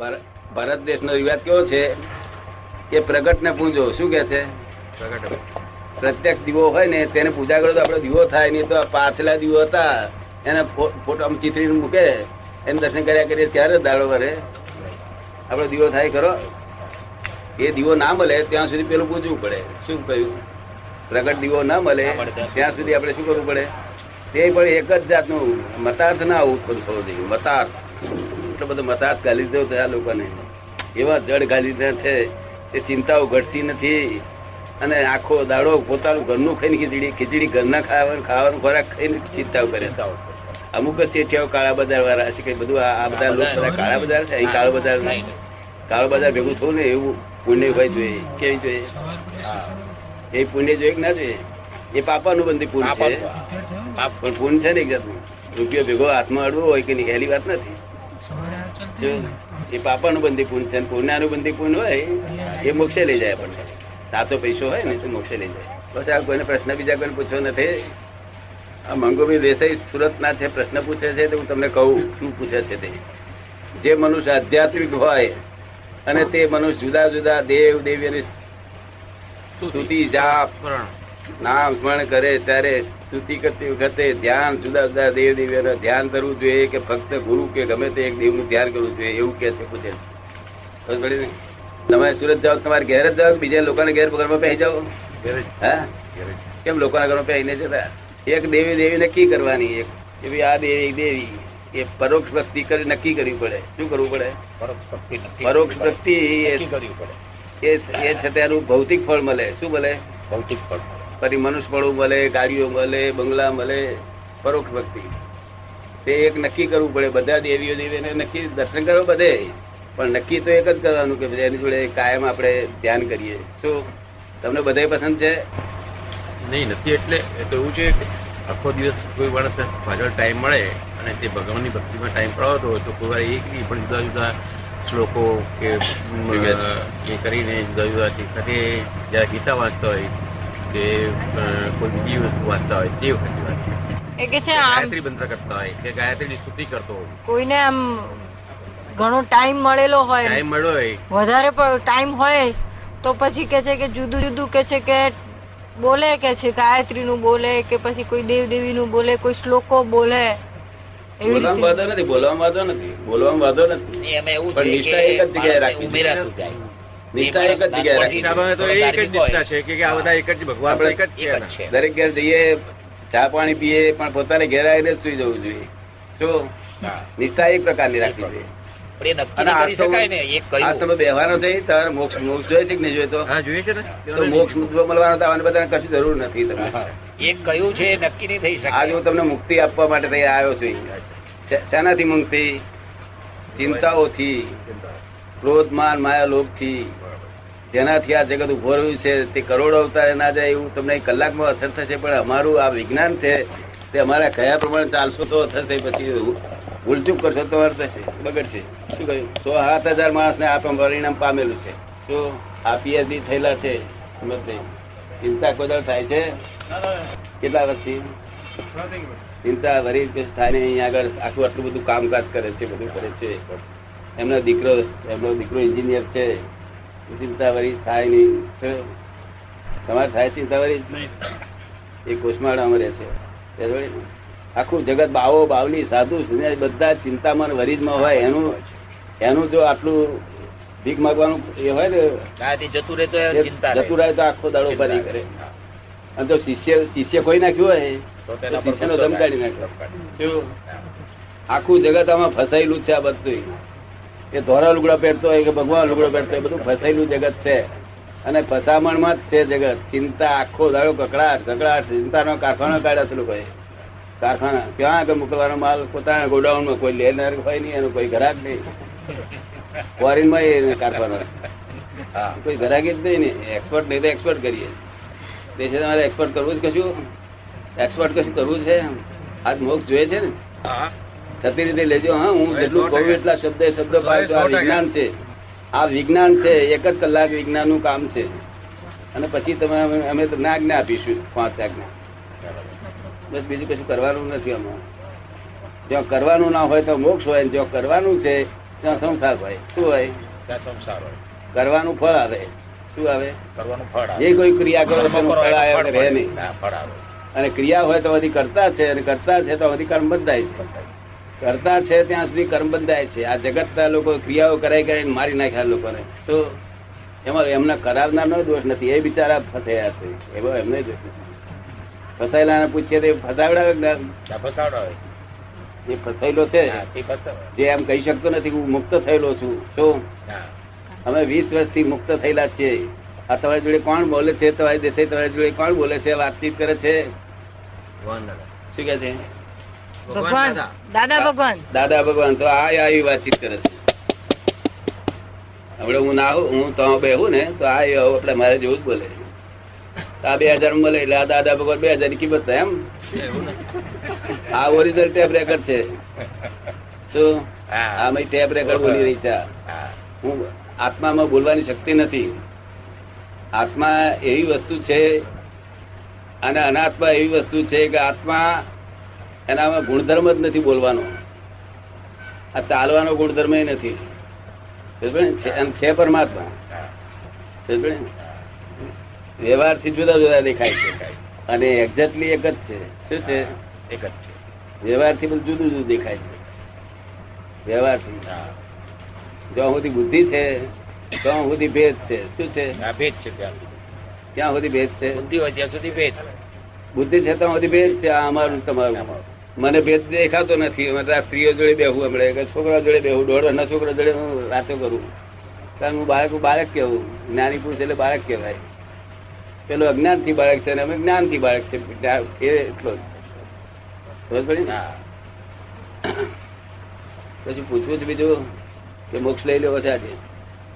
ભર- ભારત દેશનો રિવાજ કેવો છે કે પ્રગટ ને પૂંજો શું કે છે? પ્રત્યક્ષ દીવો હોય ને તેને પૂજા કરો તો આપડે દીવો થાય નહીં તો પાછલા દીવો હતા એને ફોટો ચિત્રી મૂકે એને દર્શન કર્યા કરીએ ત્યારે દાડો વરે. આપડે દીવો થાય ખરો? એ દીવો ના મળે ત્યાં સુધી પેલું પૂજવું પડે. શું કહ્યું? પ્રગટ દીવો ના મળે ત્યાં સુધી. આપણે શું કરવું પડે? તે પણ એક જ જાતનું મતાર્થ ના ઉત્પન્ન થવો જોઈએ. મતાર્થ. એટલો બધો મસાજ ગાલી દીધો થયા લોકોને. એવા જડ ગાલી દીધા છે એ ચિંતાઓ ઘટતી નથી. અને આખો દાડો પોતાનું ઘરનું ખાઈને ખીચડી ખીચડી ઘરના ખાવાનું ખાવાનું ખોરાક ખાઈને ચિંતાઓ કરે અમુક શેઠિયાઓ કાળા બજાર વાળા છે કે બધું આ બધા લોકો કાળા બજાર છે અહીં કાળો બજાર કાળો બજાર ભેગું થવું ને એવું પુણ્ય હોય જોઈએ કેવી જોઈએ? એ પુણ્ય જોઈએ કે ના જોઈએ? એ પાપાનું બંધી પુણ્ય છે. પણ પુણ્ય છે ને એક જાતનું. રૂપિયો ભેગો હાથમાં અડવો હોય કે નહીં એની વાત નથી. એ પાપાનું બંધી પુણ્ય છે પુણ્યાનું બંધી પુણ્ય હોય એ મોક્ષે લઈ જાય આપણને. સાચો પૈસો હોય ને તો મોક્ષે લઈ જાય. બસ આ કોઈને પ્રશ્ન બીજા કોઈને પૂછવો નથી. આ મંગુભાઈ દેસાઈ સુરત ના છે પ્રશ્ન પૂછે છે તો હું તમને કહું શું પૂછે છે તે. જે મનુષ્ય આધ્યાત્મિક હોય અને તે મનુષ્ય જુદા જુદા દેવ દેવીઓની સ્તુતિ જાપ નામ સ્મરણ કરે ત્યારે સ્તુતિ કરતી વખતે ધ્યાન જુદા જુદા દેવ દેવીઓનું ધ્યાન કરવું જોઈએ કે ફક્ત ગુરુ કે ગમે તે એક દેવનું ધ્યાન કરવું જોઈએ એવું કે છે પૂછે છે. તમે સુરત જાઓ તમારે ઘેર જ જાઓ બીજા લોકોના ઘેર ઘરમાં પહેરી જાઓ? હા? કેમ લોકોના ઘરમાં પહેરીને જતા એક દેવી દેવી નક્કી કરવાની એક? કે ભાઈ આ દેવી દેવી. એ પરોક્ષ ભક્તિ કરી નક્કી કરવી પડે. શું કરવું પડે? પરોક્ષ ભક્તિ નક્કી પરોક્ષ ભક્તિ પડે. એ કરવી પડે. એ છે તેનું ભૌતિક ફળ મળે. શું મળે? ભૌતિક ફળ પછી મનુષ્ય ફળો મળે ગાડીઓ મળે બંગલા મળે પરોક્ષ ભક્તિ. તે એક નક્કી કરવું પડે. બધા દેવીઓ દેવીને નક્કી દર્શન કરો બધે. પણ નક્કી તો એક જ કરવાનું કે ભાઈ એની જોડે કાયમ આપણે ધ્યાન કરીએ. શું તમને બધા પસંદ છે? નહીં નથી એટલે એ તો એવું છે કે આખો દિવસ કોઈ માણસ પાછળ ટાઈમ મળે અને તે ભગવાનની ભક્તિમાં ટાઈમ પડાવતો હોય તો કોઈ વાર એક નહીં પણ જુદા જુદા શ્લોકો કે એ કરીને જુદા જુદા સાથે જ્યારે ગીતા વાંચતા હોય કે કોઈ બીજી વસ્તુ વાંચતા હોય તે વખતે વાત એ કે છે ગાયત્રી મંત્ર કરતા હોય કે ગાયત્રીની સ્તુતિ કરતો હોય. કોઈને આમ ઘણો ટાઈમ મળેલો હોય ટાઈમ મળ્યો હોય. વધારે ટાઈમ હોય તો પછી કે છે કે જુદું જુદું કે છે કે બોલે કે છે ગાયત્રી નું બોલે કે પછી કોઈ દેવ દેવી નું બોલે કોઈ શ્લોકો બોલે એવી બોલવામાં રીતે. વાંધો નથી બોલવામાં વાંધો નથી બોલવામાં વાંધો નથી. નહીં, એમાં એવું પણ નિષ્ઠા એક જ જગ્યાએ રાખી ઉમેરાતું જાય. નિષ્ઠા એક જ જગ્યાએ રાખવી તો એક જ નિષ્ઠા છે કે કે આ બધા એક જ ભગવાન એક જ છે દરેક ઘેર જઈએ ચા પાણી પીએ પણ પોતાને ઘેર આવીને સુઈ જવું જોઈએ. શું? નિષ્ઠા એક પ્રકારની રાખવી જોઈએ. મુક્તિ આપવા માટે તૈયાર આવ્યો છું. શે- શેનાથી મુક્તિ? ચિંતાઓથી? ક્રોધ માન માયા લોભથી જેનાથી આ જગત ઊભો રહ્યું છે, તે કરોડો અવતારે ના જાય એવું તમને કલાકમાં અસર થશે, પણ અમારું આ વિજ્ઞાન છે, તે અમારા કયા પ્રમાણે ચાલશો તો થશે પછી ભૂલચૂક કરશો તો થશે, બગડશે. શું કહ્યું? સો સાત હજાર માણસને આ પરિણામ પામેલું છે. તો આ પીએચડી થયેલા છે ચિંતા કોઈ થાય છે? કેટલા વર્ષથી ચિંતા વરી થાય ને, અહીંયા આગળ આખું આટલું બધું કામકાજ કરે છે, બધું કરે છે. એમનો દીકરો એમનો દીકરો એન્જિનિયર છે. ચિંતા વરી થાય નહીં. તમારે થાય ચિંતા વરી એ કોસમાળામાં રહે છે? આખું જગત બાવો બાવલી સાધુ બધા ચિંતામાં વરીજમાં હોય એનું. એનું જો આટલું ભીખ માગવાનું એ હોય ને જતું રહે તો. જતું રહે તો આખો દાડો ઊભા કરે. અને જો શિષ્ય શિષ્ય કોઈ નાખ્યું હોય તો શિષ્યનો ગુસ્સો ધમકાડી નાખ્યો આખું જગત આમાં ફસાયેલું છે આ બધું એ ધોરા લુગડા પહેરતો હોય કે ભગવાન લુગડો પહેરતો હોય બધું ફસાયેલું જગત છે. અને ફસામણમાં જ છે જગત. ચિંતા આખો દાડો કકડાટ કકડાટ ચિંતાનો કારખાનો કાઢ્યા છે લોકોએ. કારખાના ક્યાં આગળ મોકલવાનો માલ? પોતાના ગોડાઉનમાં કોઈ લેનાર હોય નહીં એનો કોઈ ઘરાક નહીં. ફોરેનમાં એ કારખાનો. હા. કોઈ ઘરાક જ નહીં ને. એક્સપર્ટ નહીં તો એક્સપર્ટ કરીએ. તે છે તમારે એક્સપર્ટ કરવું જ કશું? એક્સપર્ટ કશું કરવું છે? આજ મોક્ષ જોઈએ છે ને? હા. થતી રીતે લેજો હા હું જેટલું કહું એટલા શબ્દ શબ્દ પાડજો આ વિજ્ઞાન છે. આ વિજ્ઞાન છે એક જ કલાક વિજ્ઞાનનું કામ છે. અને પછી તમે અમે- તમને આજ્ઞા આપીશું પાંચ આજ્ઞા બસ બીજું કશું કરવાનું નથી આમાં. જ્યાં કરવાનું ના હોય તો મોક્ષ હોય જ્યાં કરવાનું છે ત્યાં સંસાર હોય. શું હોય? ત્યાં સંસાર હોય. કરવાનું ફળ આવે. શું આવે? કરવાનું ફળ આવે. જે કોઈ ક્રિયા કરો તેનું ફળ આવે રહે નહીં. ફળ આવે. અને ક્રિયા હોય તો બધી કરતા છે અને કરતા છે તો બધી કર્મ બધાય છે. કરતા છે ત્યાં સુધી કર્મ બંધાય છે. આ જગતના લોકો ક્રિયાઓ કરાઈ કરીને મારી નાખ્યા લોકોને. તો એમાં એમના કરાવનારનો દોષ નથી. એ બિચારા ફસાયા છે. એવો એમને દોષ નથી. ફસાયેલાને પૂછીએ તો ફસાવડાવે ફસાવડાવે. એ ફસાયેલો છે? જે એમ કહી શકતો નથી હું મુક્ત થયેલો છું. શું. અમે વીસ વર્ષથી મુક્ત થયેલા છીએ. આ તમારી જોડે કોણ બોલે છે? તમારી દેશે તમારી જોડે કોણ બોલે છે? વાતચીત કરે છે? શું કે છે? ભગવાન. દાદા. ભગવાન. દાદા ભગવાન તો આ આવી વાતચીત કરે છે. હમણાં હું ના હું તો બેહું ને તો આ આપડે મારે જેવું જ બોલે આ બે હજાર મળે એટલે આ દાદા ભગવાન બે હજારની કિંમત થાય એમ. આ ઓરિજિનલ ટેપ રેકર્ડ છે. શું? આ મેં ટેપ રેકર્ડ બોલી રહી છે હું આત્મામાં બોલવાની શક્તિ નથી. આત્મા એવી વસ્તુ છે અને અનાત્મા એવી વસ્તુ છે કે આત્મા એનામાં ગુણધર્મ જ નથી બોલવાનો. આ ચાલવાનો ગુણધર્મ એ નથી. એમ છે પરમાત્મા. વ્યવહારથી વ્યવહારથી જુદા જુદા દેખાય છે. અને એક્ઝેક્ટલી એક જ છે. શું છે? એક જ છે. વ્યવહારથી બધું જુદું જુદું દેખાય છે. વ્યવહારથી. જ્યાં સુધી બુદ્ધિ છે ત્યાં સુધી ભેદ છે. શું છે? ભેદ છે ત્યાં સુધી. ભેદ છે? બુદ્ધિ હોય ત્યાં સુધી ભેદ. બુદ્ધિ છે ત્યાં સુધી ભેદ છે? આ અમારું તમારું. તમારું મને ભેદ દેખાતો નથી. આ સ્ત્રીઓ જોડે બેહું હમણાં કે છોકરા જોડે બેહું દોઢ વર્ષના છોકરા જોડે હું વાતો કરું. કારણ હું બાળક હું બાળક કેવું જ્ઞાની પુરુષ એટલે બાળક કહેવાય. પેલો અજ્ઞાનથી બાળક છે અને અમે જ્ઞાનથી બાળક છે. એ એટલો જ. સમજ પડી પછી પૂછવું છે બીજું કે મોક્ષ લઈ લેવો છે આજે?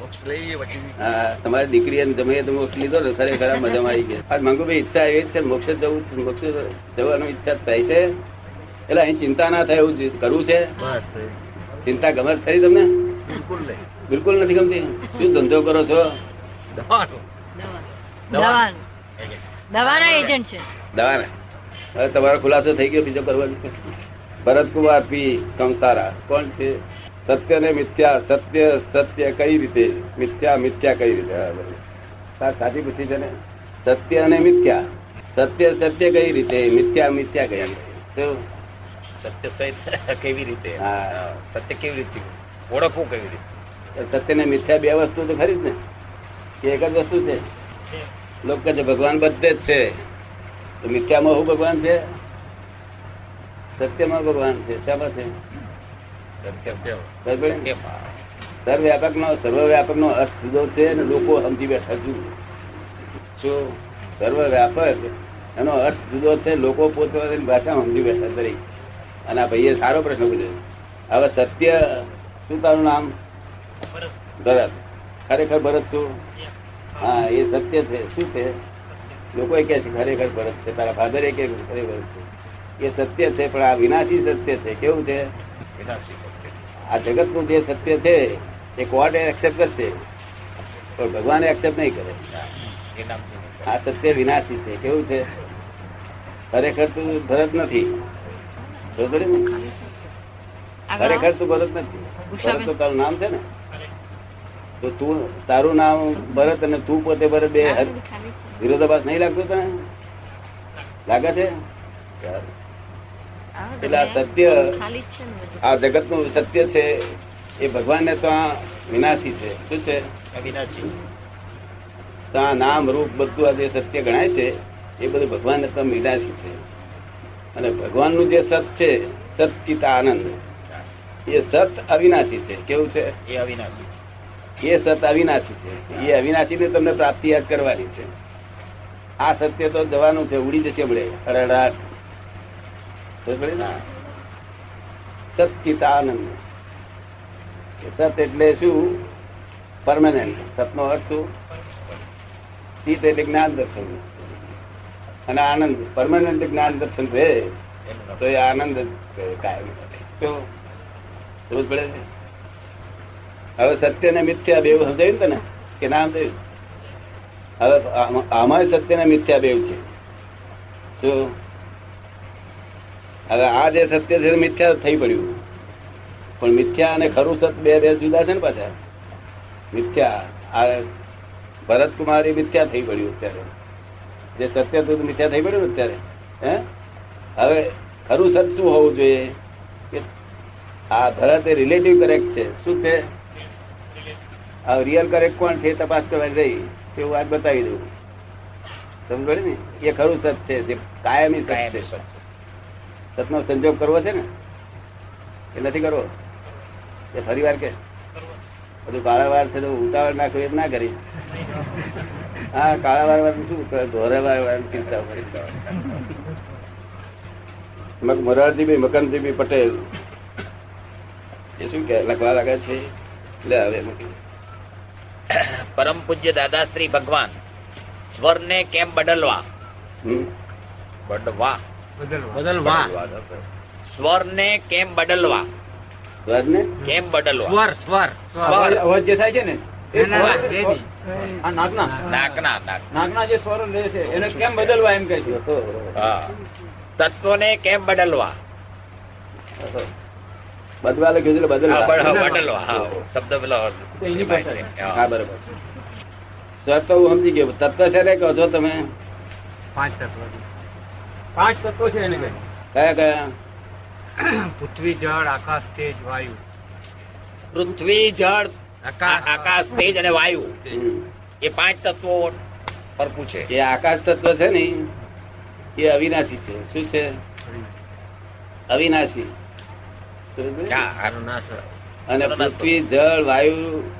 મોક્ષ લઈએ હા તમારી દીકરી અને તમે તો મોક્ષ લીધો ને ખરેખર મજામાં આવી ગયા. મંગુભાઈ ઈચ્છા એવી જ છે? મોક્ષ જવું મોક્ષ જવાનું ઈચ્છા થાય છે? એટલે અહીં ચિંતા ના થાય એવું કરવું છે? ચિંતા ગમે ખરી તમને? બિલકુલ નથી ગમતી? શું ધંધો કરો છો? દવાના. એજન્ટ છે. દવાને. હવે તમારો ખુલાસો થઈ ગયો બીજો કરવાનો. ભરતકુમાર પી. કંસારા. કોણ છે? સત્ય ને મિથ્યા. સત્ય સત્ય કઈ રીતે? મિથ્યા મિથ્યા કઈ રીતે? સાચી પૂછી છે ને? સત્ય અને મિથ્યા. સત્ય સત્ય કઈ રીતે? મિથ્યા મિથ્યા કઈ રીતે? સત્ય સહિત કેવી રીતે? હા. હા. સત્ય કેવી રીતે? ઓળખવું કેવી રીતે? સત્ય ને મિથ્યા બે વસ્તુ તો ખરી જ ને. કે એક જ વસ્તુ છે. લોકો કહે છે ભગવાન બધે જ છે. તો મિથ્યામાં શું ભગવાન છે? સત્યમાં ભગવાન છે. શામાં છે. સર્વવ્યાપક નો? સર્વવ્યાપક નો અર્થ જુદો છે અને લોકો સમજી બેઠા જુદું શું? સર્વવ્યાપક. એનો અર્થ જુદો છે. લોકો પોતાની ભાષા સમજી બેઠા દરેક. અને ભાઈએ સારો પ્રશ્ન પૂછ્યો. હવે સત્ય શું તારું નામ? ભરત. ખરેખર ભરત છું? હા. એ સત્ય છે. શું છે? લોકો કે છે ખરેખર ભરત છે. તારા ફાધર એ કે ખરેખર છે. એ સત્ય છે પણ આ વિનાશી સત્ય છે. કેવું છે? આ જગતનું જે સત્ય છે એ કોર્ટ એક્સેપ્ટ કરશે. પણ ભગવાન એક્સેપ્ટ નહીં કરે. એ. આ સત્ય વિનાશી છે. કેવું છે? ખરેખર તું ભરત નથી? ખરેખર તું ભરત નથી. ભરત તો તારું નામ છે ને? તો તું તારું નામ ભરત અને તું પોતે ભરત બે વિરોધાભાસ નહીં લાગતું તને? લાગે છે? એટલે આ સત્ય ને. આ જગતનું સત્ય છે એ ભગવાન ને તો આ વિનાશી છે. શું છે? અવિનાશી. તો આ નામ રૂપ બધું આ જે સત્ય ગણાય છે એ બધું ભગવાનને તો વિનાશી છે. અને ભગવાનનું જે સત છે સતચિત આનંદ. એ સત અવિનાશી છે. કેવું છે? એ અવિનાશી એ સત અવિનાશી છે. એ અવિનાશી ને તમને પ્રાપ્તિ યાદ કરવાની છે. આ સત્ય તો જવાનું છે ઉડી જશે હમણે અરડાટ આનંદ. સત એટલે શું? પરમાનન્ટ સતનો અર્થ શું? ચિત્ત એટલે જ્ઞાન દર્શન. અને આનંદ પરમાનન્ટ જ્ઞાન દર્શન રહે તો એ આનંદ કાયમ સમજ પડે છે? હવે સત્ય ને મિથ્યા બેવ સમજાયું તને? કે ના સમજાયું હવે આમાં- સત્ય ને મિથ્યા બેવ છે. શું હવે આ જે સત્ય છે મિથ્યા થઈ પડ્યું. પણ મિથ્યા અને ખરું સત બે બે જુદા છે ને પાછા. મિથ્યા આ ભરતકુમાર એ મિથ્યા થઈ પડ્યું અત્યારે. જે સત્ય હતું મિથ્યા થઈ પડ્યું અત્યારે હે? હવે ખરું સત શું હોવું જોઈએ? કે આ ભરત એ રિલેટિવ કરેક્ટ છે. શું છે? આ રિયલ કરેક્ટ કોણ છે તપાસ કરવા રહી. તેવું વાત બતાવી દઉં. સમજો ને? એ ખરું સત છે જે કાયમી સત કાયમી છે. સત. સતનો સંજોગ કરવો છે ને? એ નથી કરવો? એ ફરી વાર કે. બધું વારંવાર છે તો ઉતાવળ નાખ્યું એમ ના કરી. હા કાળા વાર વાર શું ધોરા વાર વાર ચિંતા મક- મોરારજીભાઈ મકનજીભાઈ પટેલ. એ શું કે લખવા લાગે છે? લે હવે પરમ પૂજ્ય દાદા શ્રી ભગવાન સ્વરને કેમ બદલવા? બદલવા. બદલવા. સ્વરને કેમ બદલવા? સ્વરને? કેમ બદલવા? સ્વર સ્વર. સ્વર. અવાજ જે થાય છે ને? નાકના નાકના જે સ્વરો લે છે એને કેમ બદલવા એમ કે છે? હા. કેમ બદલવા? બદવા લખ્યું છે એટલે હા, બદલવા. બદલવા શબ્દ તો એની ભાષા છે. હા. હા બરોબર તો હું સમજી ગયો. તત્વ છે ને કહો છો તમે? પાંચ તત્વ પાંચ તત્વો છે એને કયા કયા? પૃથ્વી જળ આકાશ તેજ વાયુ. પૃથ્વી જળ આકાશ. તેજ અને વાયુ. એ પાંચ તત્વો પર છે. એ આકાશ તત્વ છે ને એ અવિનાશી છે. શું છે? અવિનાશી. અને પૃથ્વી જળ વાયુ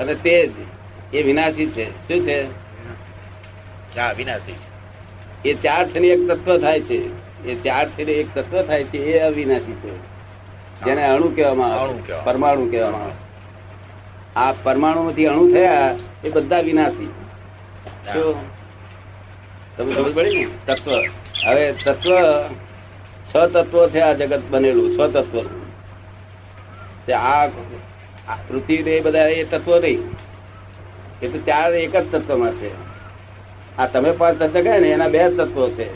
અને તેજ એ વિનાશી છે. શું છે? હા છે. એ ચારથી એક તત્વ થાય છે. એ ચારથી એક તત્વ થાય છે. એ અવિનાશી છે. જેને અણુ કહેવામાં આવે. પરમાણુ કહેવામાં આવે આ પરમાણુ માંથી અણુ થયા એ બધા વિનાશી. તમે સમજ પડી ને? તત્વ. હવે તત્વ છ તત્વો છે આ જગત બનેલું છ તત્વ. આ પૃથ્વી બધા એ તત્વો નહીં. એ તો ચાર એક જ તત્વમાં છે. આ તમે પાંચ તત્વ કહે ને એના બે જ તત્વો છે.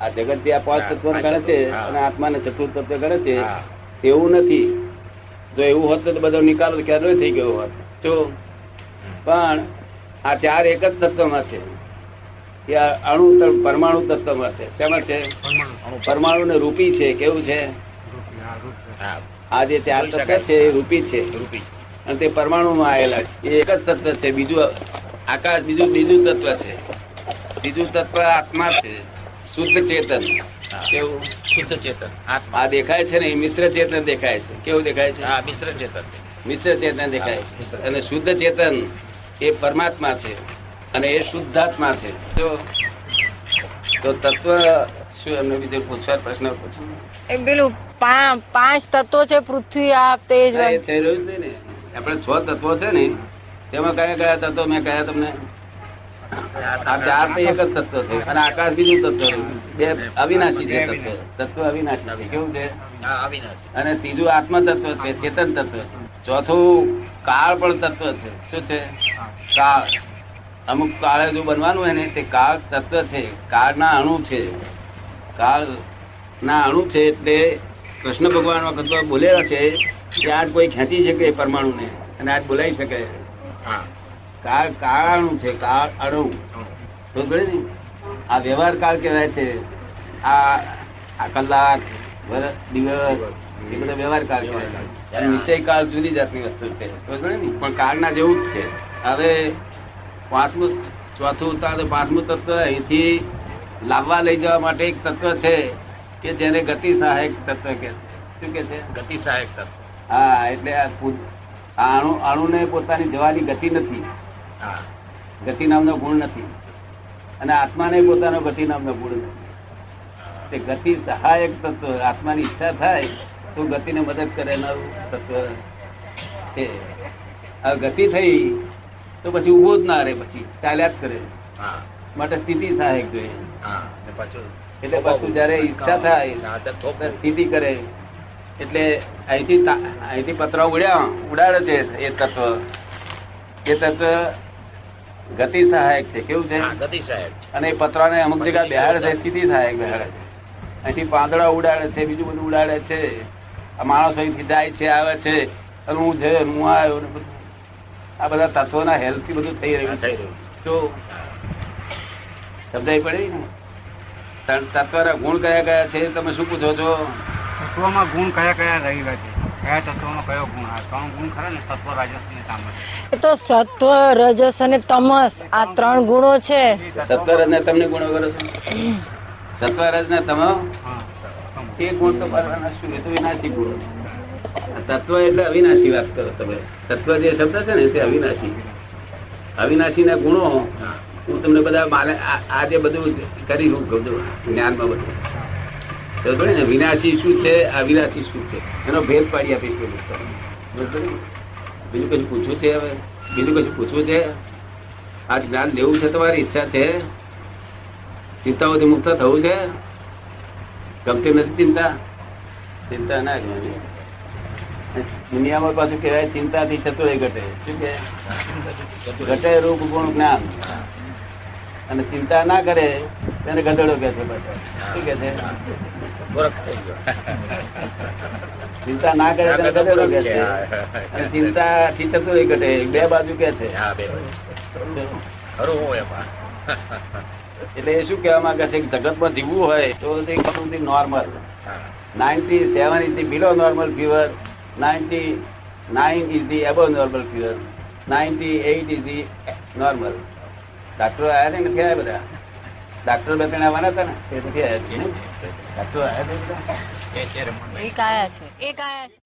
આ જગત જે આ પાંચ તત્વ કરે છે. અને આત્માને ચતુર્થ તત્વ કરે છે તેવું નથી. જો એવું હોત તો બધો નિકાલ ક્યારે થઈ ગયો હોત. જો પણ આ ચાર એક જ તત્વમાં છે. એ અણુ પરમાણુ તત્વમાં છે. શેમાં છે? પરમાણુ. ને રૂપી છે. કેવું છે? આ જે ચાર તત્વ છે એ રૂપી છે. રૂપી. અને તે પરમાણુ માં આવેલા છે. એ એક જ તત્વ છે. બીજું આકાશ બીજું બીજું તત્વ છે. બીજું તત્વ આત્મા છે. શુદ્ધ ચેતન. કેવું? શુદ્ધ ચેતન. આ દેખાય છે ને એ મિશ્ર ચેતન દેખાય છે. કેવું દેખાય છે? હા મિશ્ર ચેતન મિશ્ર ચેતન દેખાય છે. અને શુદ્ધ ચેતન એ પરમાત્મા છે અને એ શુદ્ધાત્મા છે. જો તો તત્વ શું એમને બીજો પૂછવા પ્રશ્ન પૂછો? એમ પેલું પા- પાંચ તત્વો છે પૃથ્વી આ તેજ. થઈ રહ્યું જ ને. આપણે છ તત્વો છે ને તેમાં કયા કયા તત્વો મેં કયા તમને આ ચાર તો એક જ તત્વ છે. અને આકાશ બીજું તત્વ બે અવિનાશી છે તત્વ. તત્વ અવિનાશી છે. કેવું છે? અને ત્રીજું આત્મ તત્વ છે ચેતન તત્વ છે. ચોથું કાળ પણ તત્વ છે. શું છે? કાળ. અમુક કાળે જો બનવાનું હોય ને તે કાળ તત્વ છે. કાળના અણુ છે. કાળ ના અણુ છે એટલે કૃષ્ણ ભગવાન વખત બોલેલા છે કે આજ કોઈ ખેંચી શકે પરમાણુ ને અને આજ બોલાવી શકે. હા. કાળ કાળ અણુ છે કાળ અણુ. તો આ વ્યવહાર કાળ કહેવાય છે. આ આ કલાક દિવસ એ બધા વ્યવહાર કાળ કહેવાય. નિશ્ચય કાળ જુદી જાતની વસ્તુ છે. પણ કાળના જેવું જ છે. હવે પાંચમું ચોથું ઉતાર પાંચમું તત્વ અહીંથી લાવવા લઈ જવા માટે એક તત્વ છે કે જેને ગતિ સહાયક તત્વ કે શું કે છે? ગતિ સહાયક તત્વ. હા એટલે આ અણુ અણુને પોતાની જવાની ગતિ નથી. ગતિ નામનો ગુણ નથી. અને આત્માને પોતાનો ગતિ નામનો ગુણ નથી. તે ગતિ સહાયક તત્વ આત્માની ઈચ્છા થાય તો ગતિને મદદ કરે તત્વ છે. હવે ગતિ થઈ તો પછી ઊભો જ ના રહે પછી ચાલ્યા જ કરે. માટે સ્થિતિ સહાયક જોઈએ. એટલે પાછું જયારે ઈચ્છા થાય તો સ્થિતિ કરે. એટલે અહીંથી અહીંથી પતરા ઉડ્યા ઉડાડે છે એ તત્વ. એ તત્વ ગતિ સહાયક છે. કેવું છે? હા ગતિ સહાયક અને એ પતરાને અમુક જગ્યા બેહાડે છે સ્થિતિ સહાયક બેહાડે છે. અહીંથી પાંદડા ઉડાડે છે બીજું બધું ઉડાડે છે. આ માણસ અહીંથી જાય છે આવે છે. અને હું છે હું આવ્યો ને બધું. આ બધા તત્વોના હેલ્પથી બધું થઈ રહ્યું થઈ છે. રહ્યું. જો સમજાય પડી ને? તત્વના ગુણ કયા કયા છે તમે શું પૂછો છો? તત્વોમાં ગુણ કયા કયા રહેલા છે? કયા તત્વોમાં કયો ગુણ? આ ત્રણ ગુણ ખરા ને સત્વ રાજસ અને તો સત્વ રજસ અને તમસ આ ત્રણ ગુણો છે. સત્વરજ ને તમને ગુણો કરો છો? સત્વરજ ને તમે? હા એ ગુણ તો શું એ તો વિનાશી ગુણ તત્વ એટલે અવિનાશી વાત કરો તમે. તત્વ જે શબ્દ છે ને તે અવિનાશી અવિનાશી. ના ગુણો હું. તમને બધા માલે આ- જે બધું કરી હું કહું છું જ્ઞાનમાં બધું. ને, વિનાશી શું છે, અવિનાશી શું છે? એનો ભેદ પાડી આપીશ? બીજું કશું પૂછવું છે હવે? બીજું કશું પૂછવું છે? આ જ્ઞાન લેવું છે તમારી ઈચ્છા છે? ચિંતાઓથી મુક્ત થવું છે? ગમતી નથી ચિંતા? ચિંતા ના કરવાની. દુનિયામાં પાછું કહેવાય ચિંતાથી ચતુરાઈ ઘટે. શું કે ઘટે રૂપ ગુણ જ્ઞાન. અને ચિંતા ના કરે, તેને ગધેડો કે છે શું કે છે? ગોરખ થઈ ગયો. ચિંતા ના કરે ચિંતા ચિંતાથી ચતુરાઈ ઘટે? બે બાજુ કે છે. એટલે એ શું કહેવા માંગે છે કે જગતમાં જીવવું હોય તો તે normal ninety seven is the below normal fever ninety nine is the above normal fever ninety eight is the normal ડાક્ટરો આવ્યા ને નથી આવ્યા બધા? ડાક્ટર બે ત્રણ આવવાના હતા ને એ નથી આવ્યા છે ડાક્ટર આવ્યા છે એ આયા છે. એક આયા છે.